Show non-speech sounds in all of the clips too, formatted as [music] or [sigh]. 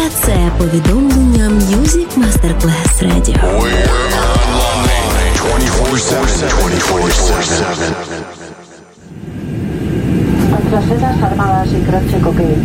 Музика це повідомлення Music Masterclass Radio. We're online 24-7 armadas y crache cocaine.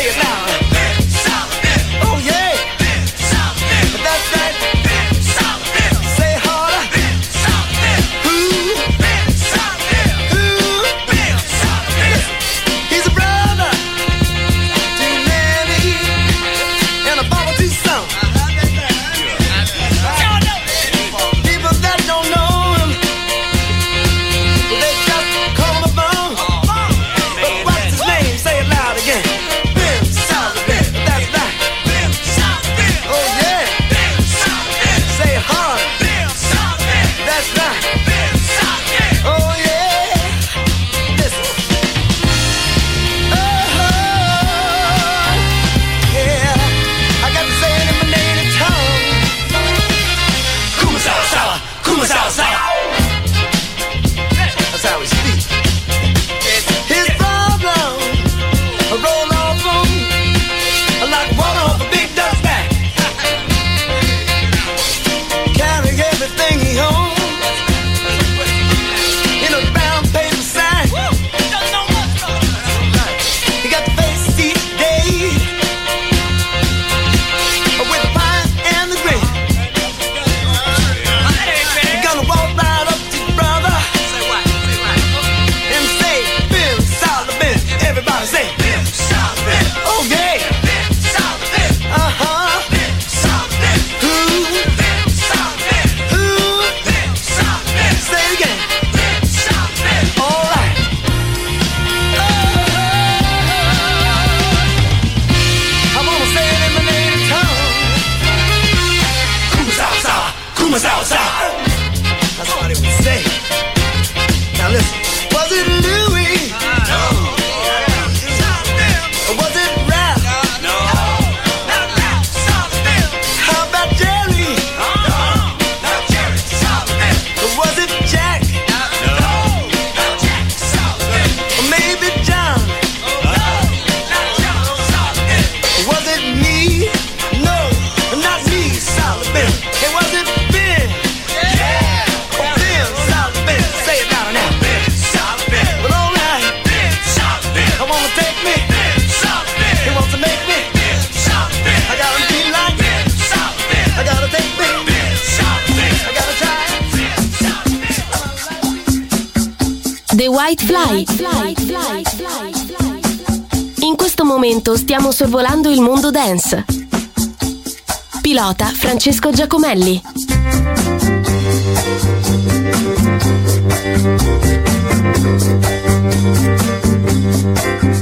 say it now. Stiamo sorvolando il mondo dance. Pilota Francesco Giacomelli. Thank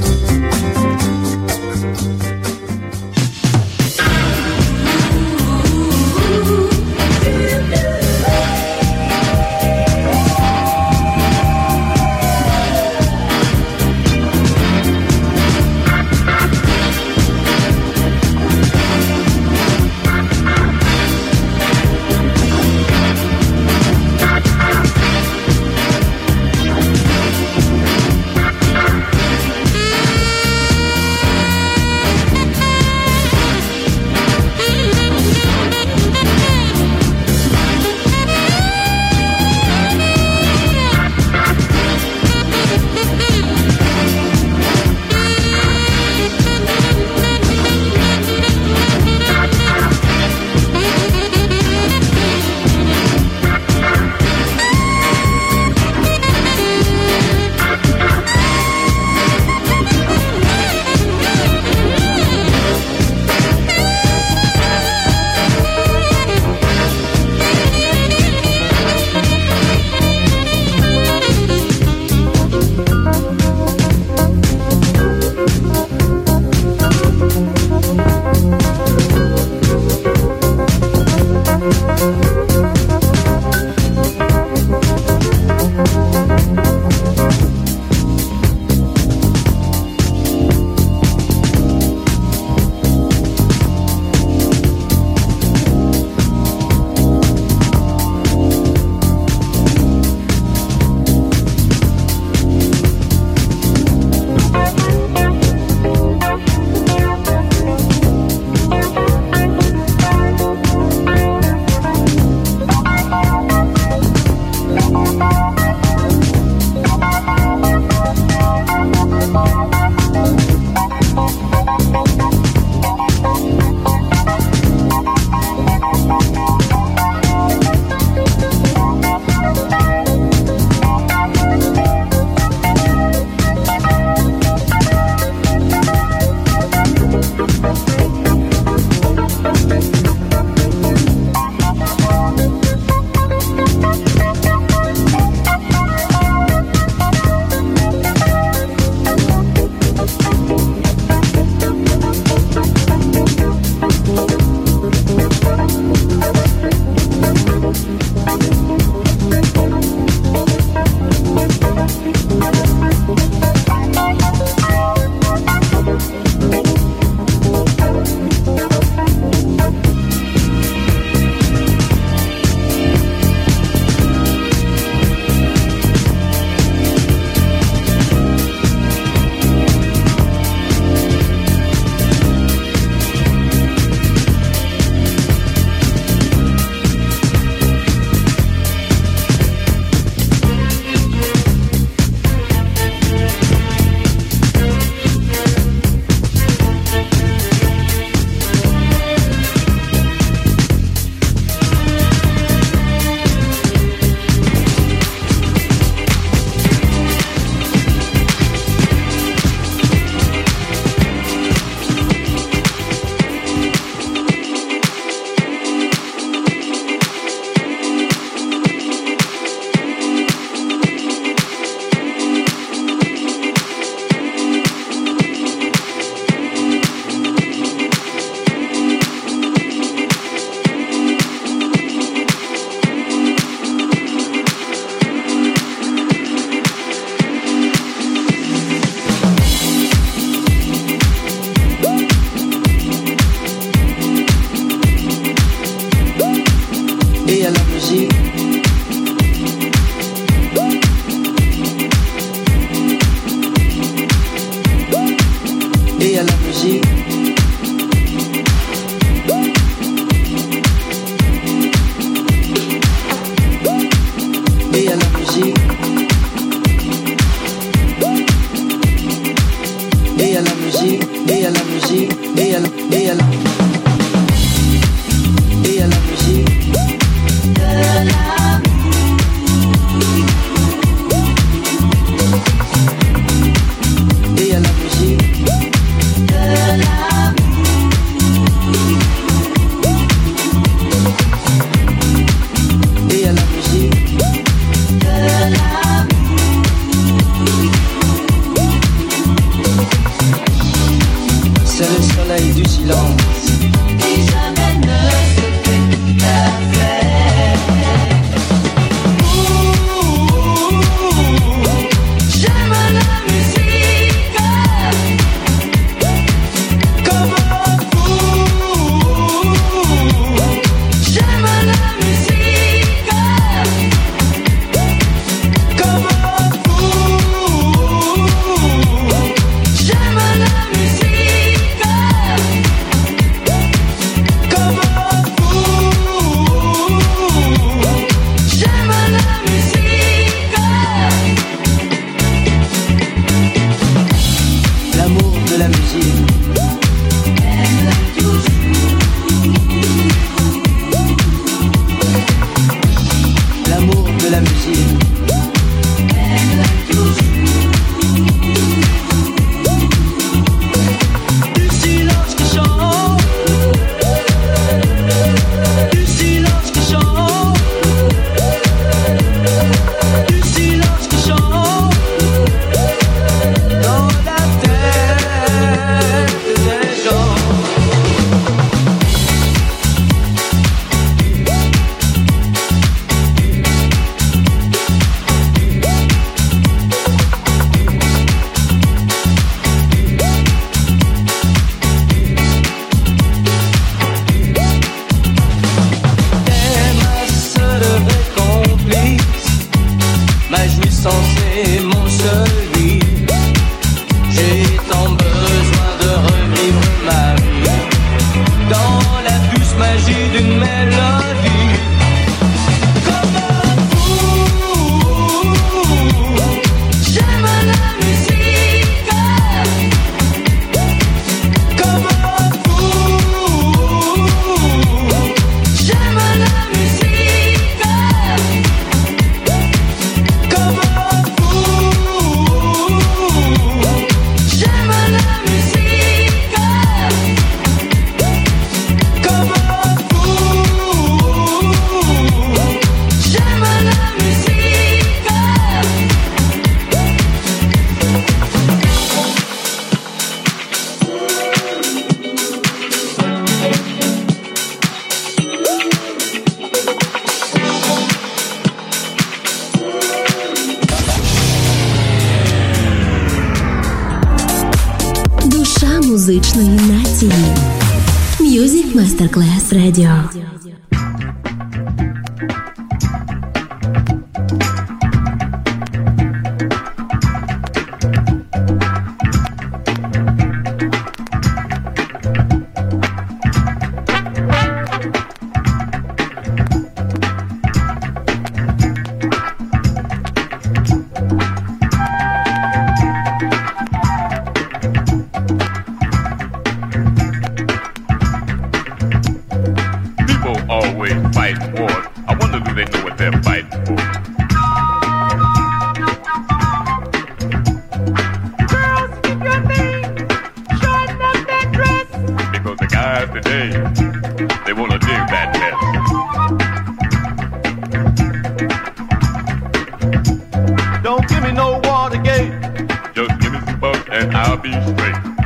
I'll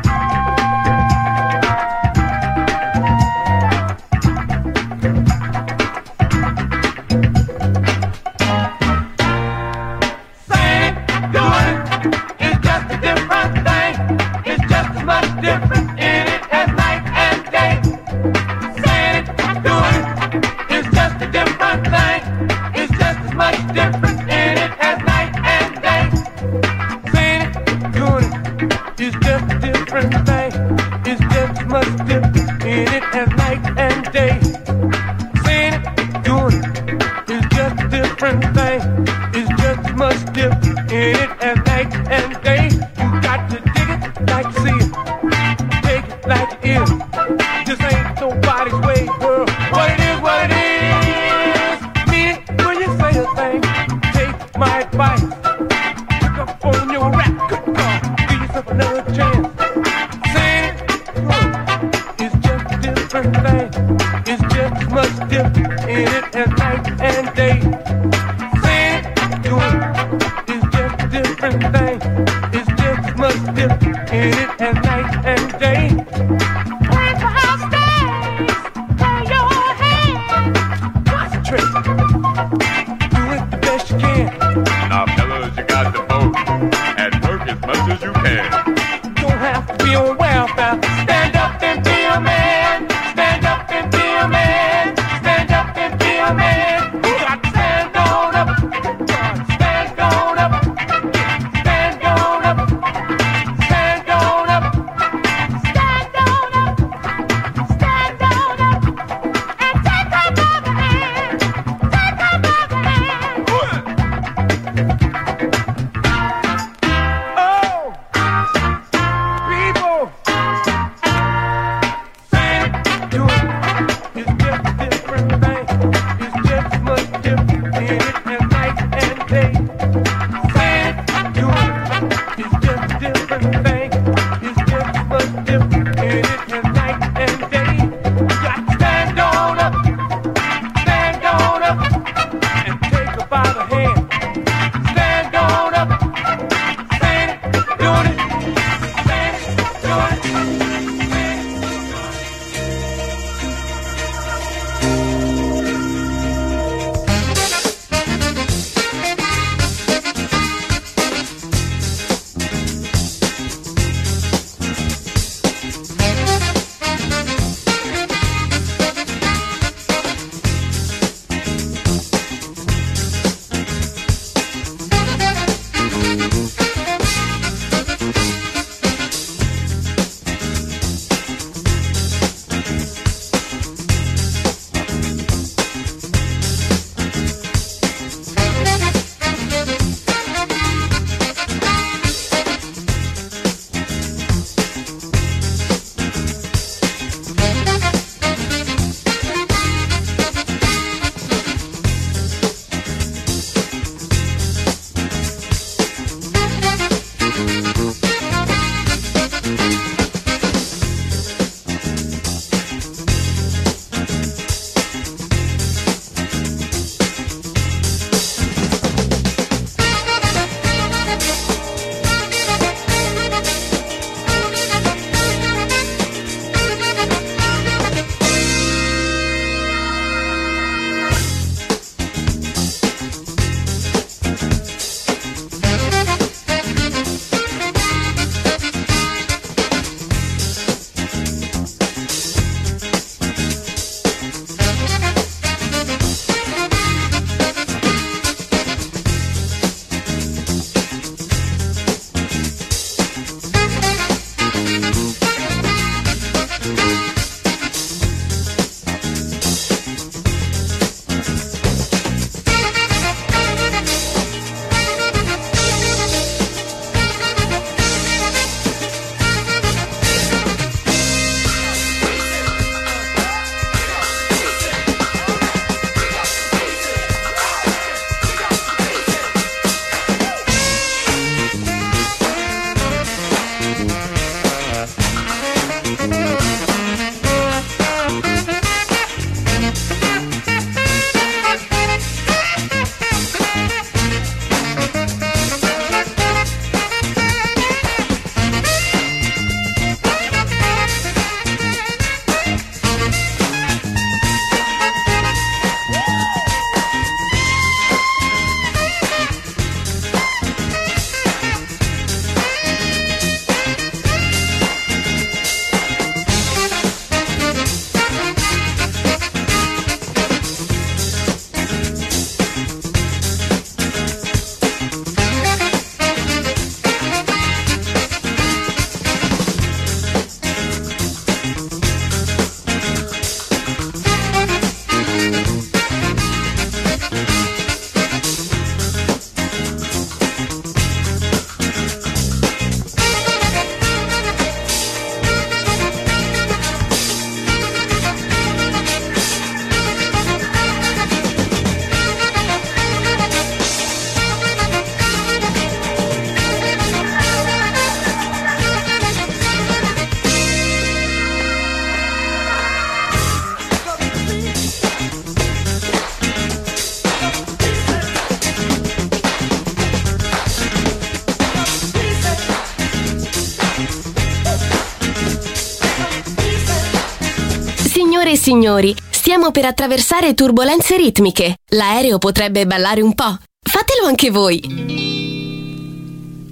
signori, stiamo per attraversare turbulenze ritmiche. L'aereo potrebbe ballare un po'. Fatelo anche voi.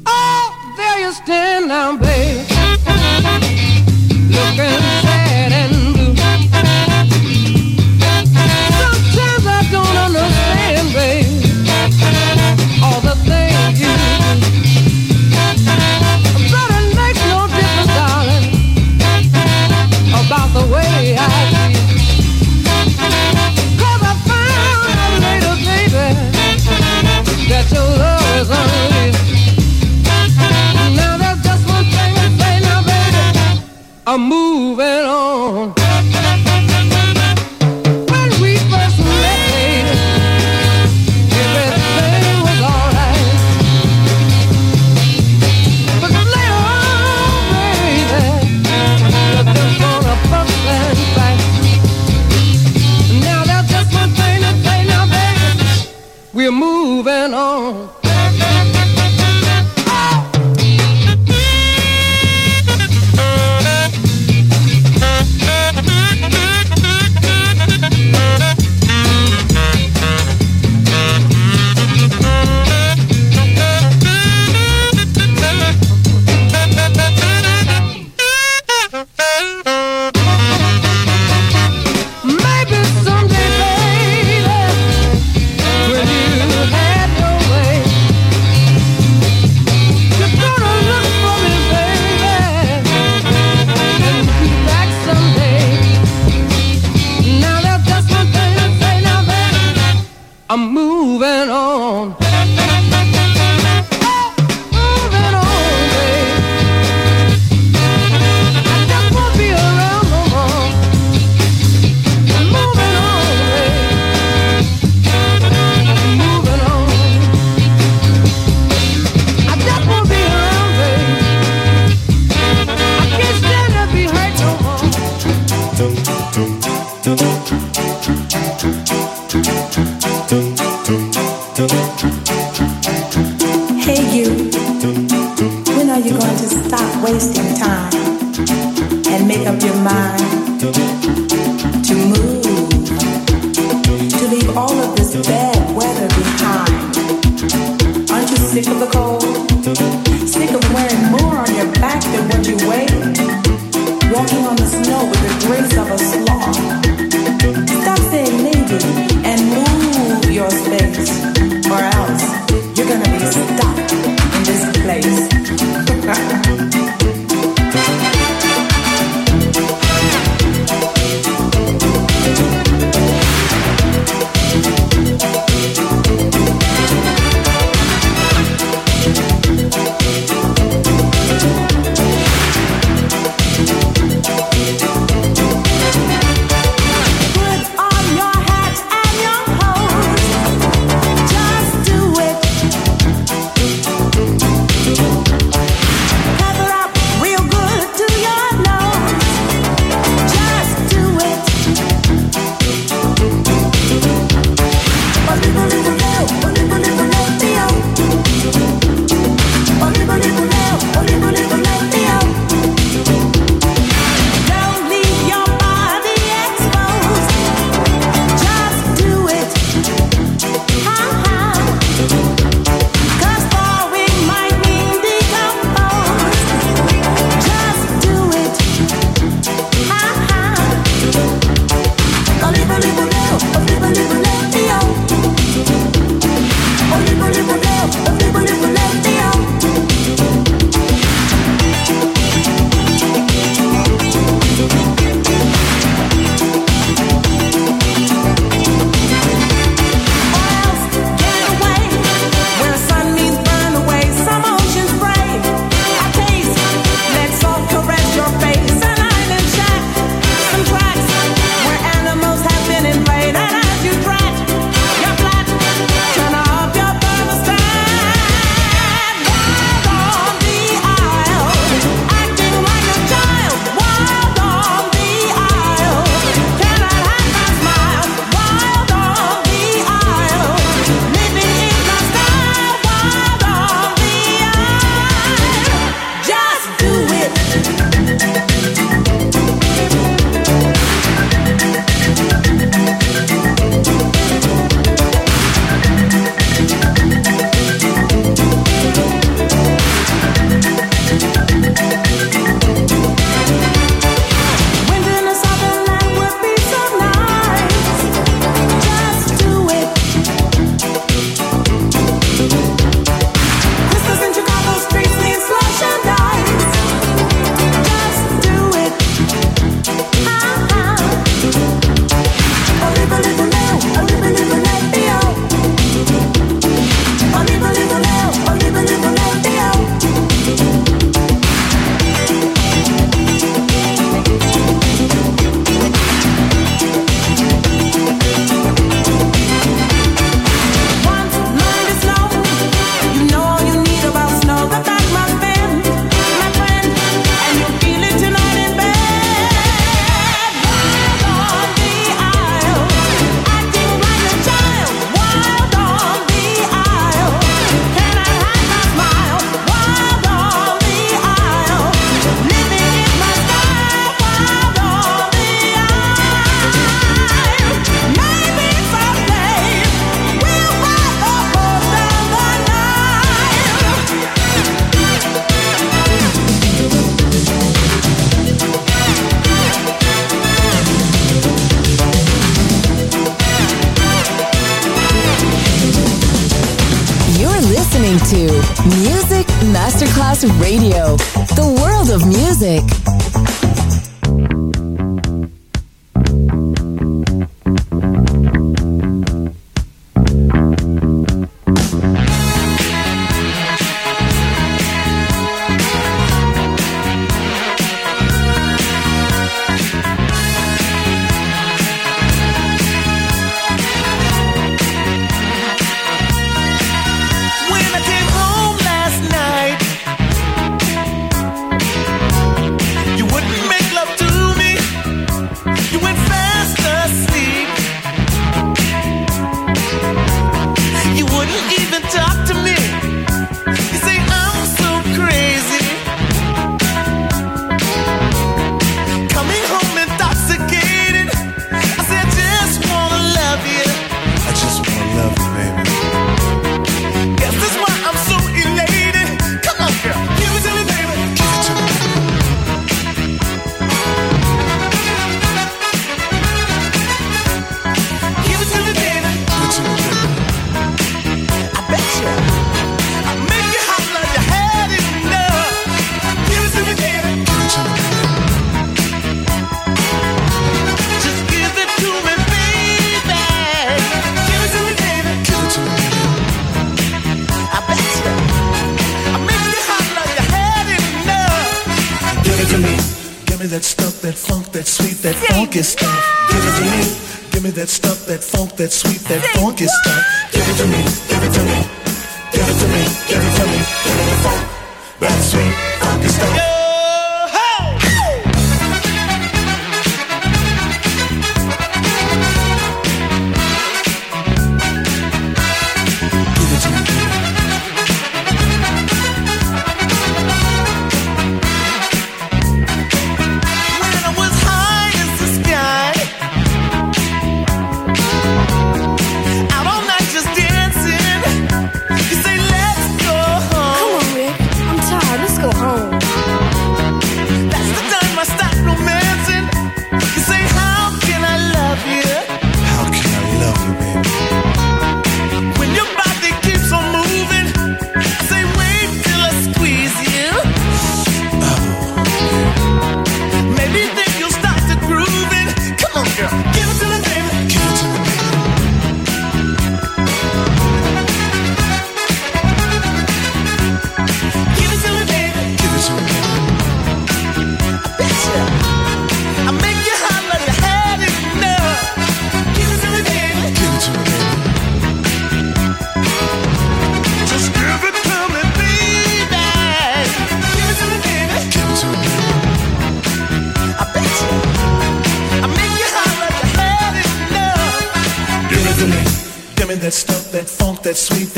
Oh, there you stand now, babe. Looking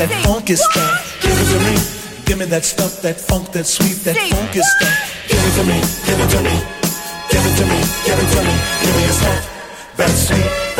that funk stuff. Give it to me. Give me that stuff, that funk, that sweet, that funk stuff. Give it to me. Give it to me. Give it to me. Give it to me. Give me your stuff. That's sweet.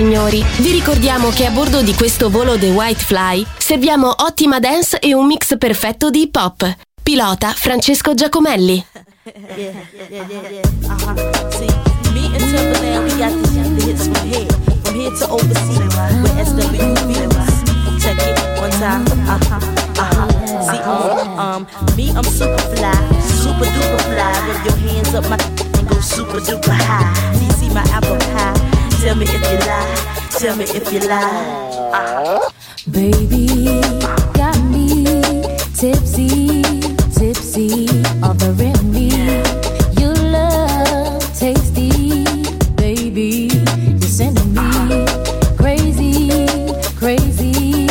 Signori, vi ricordiamo che a bordo di questo volo The White Fly serviamo ottima dance e un mix perfetto di hip hop. Pilota Francesco Giacomelli. Super duper fly. With your hands up, my and go super duper high. See, see my apple pie. Tell me if you lie. Tell me if you lie. Uh-huh. Baby, got me tipsy, tipsy, offering me your love, tasty, baby. You're sending me crazy, crazy.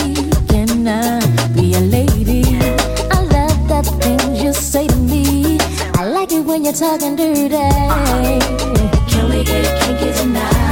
Can I be a lady? I love the things you say to me. I like it when you're talking dirty. Can we get kinky tonight?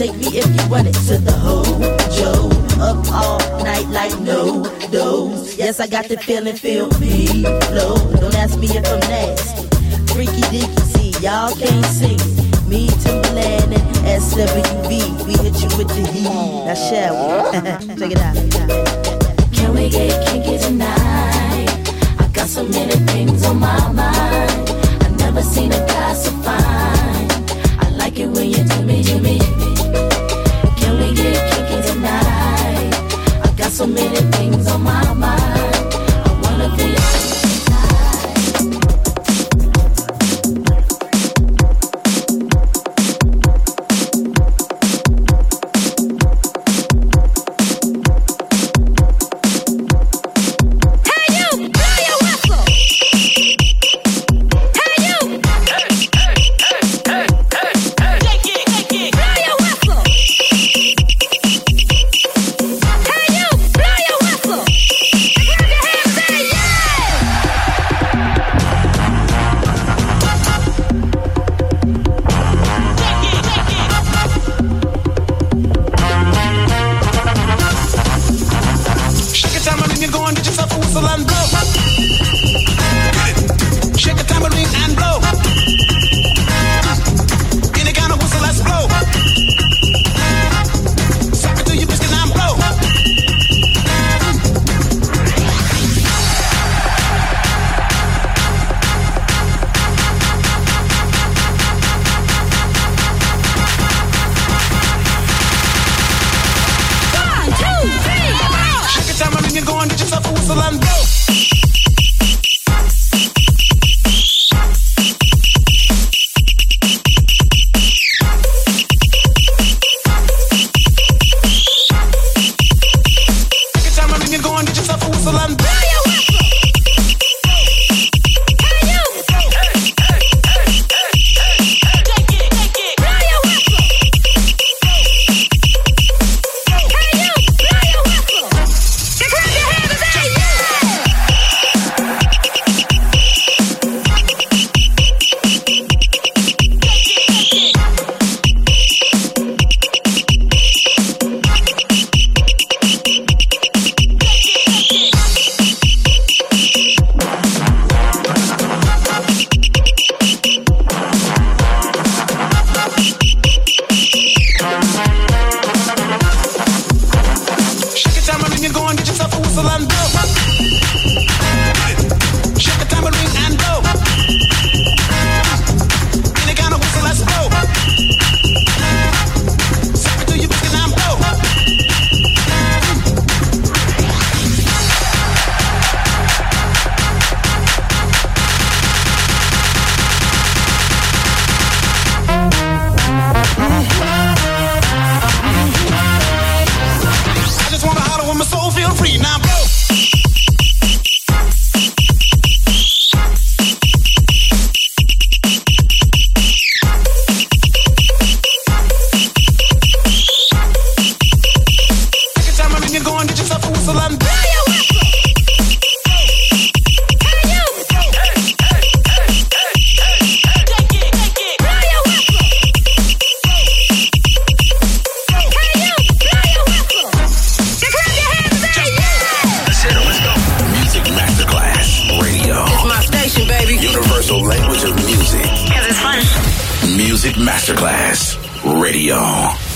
Take me if you want it to the hojo. Up all night like no dose. Yes, I got the feeling, feel me flow. Don't ask me if I'm nasty. Freaky deaky, see y'all can't see it. Me, Timbaland, and SWV. We hit you with the heat. Now shall we? [laughs] Check it out. Can we get kinky tonight? I got so many things on my mind. I've never seen a guy so fine. I like it when you do me, do me. So many things on my universal language of music. Because it's fun. Music Masterclass Radio.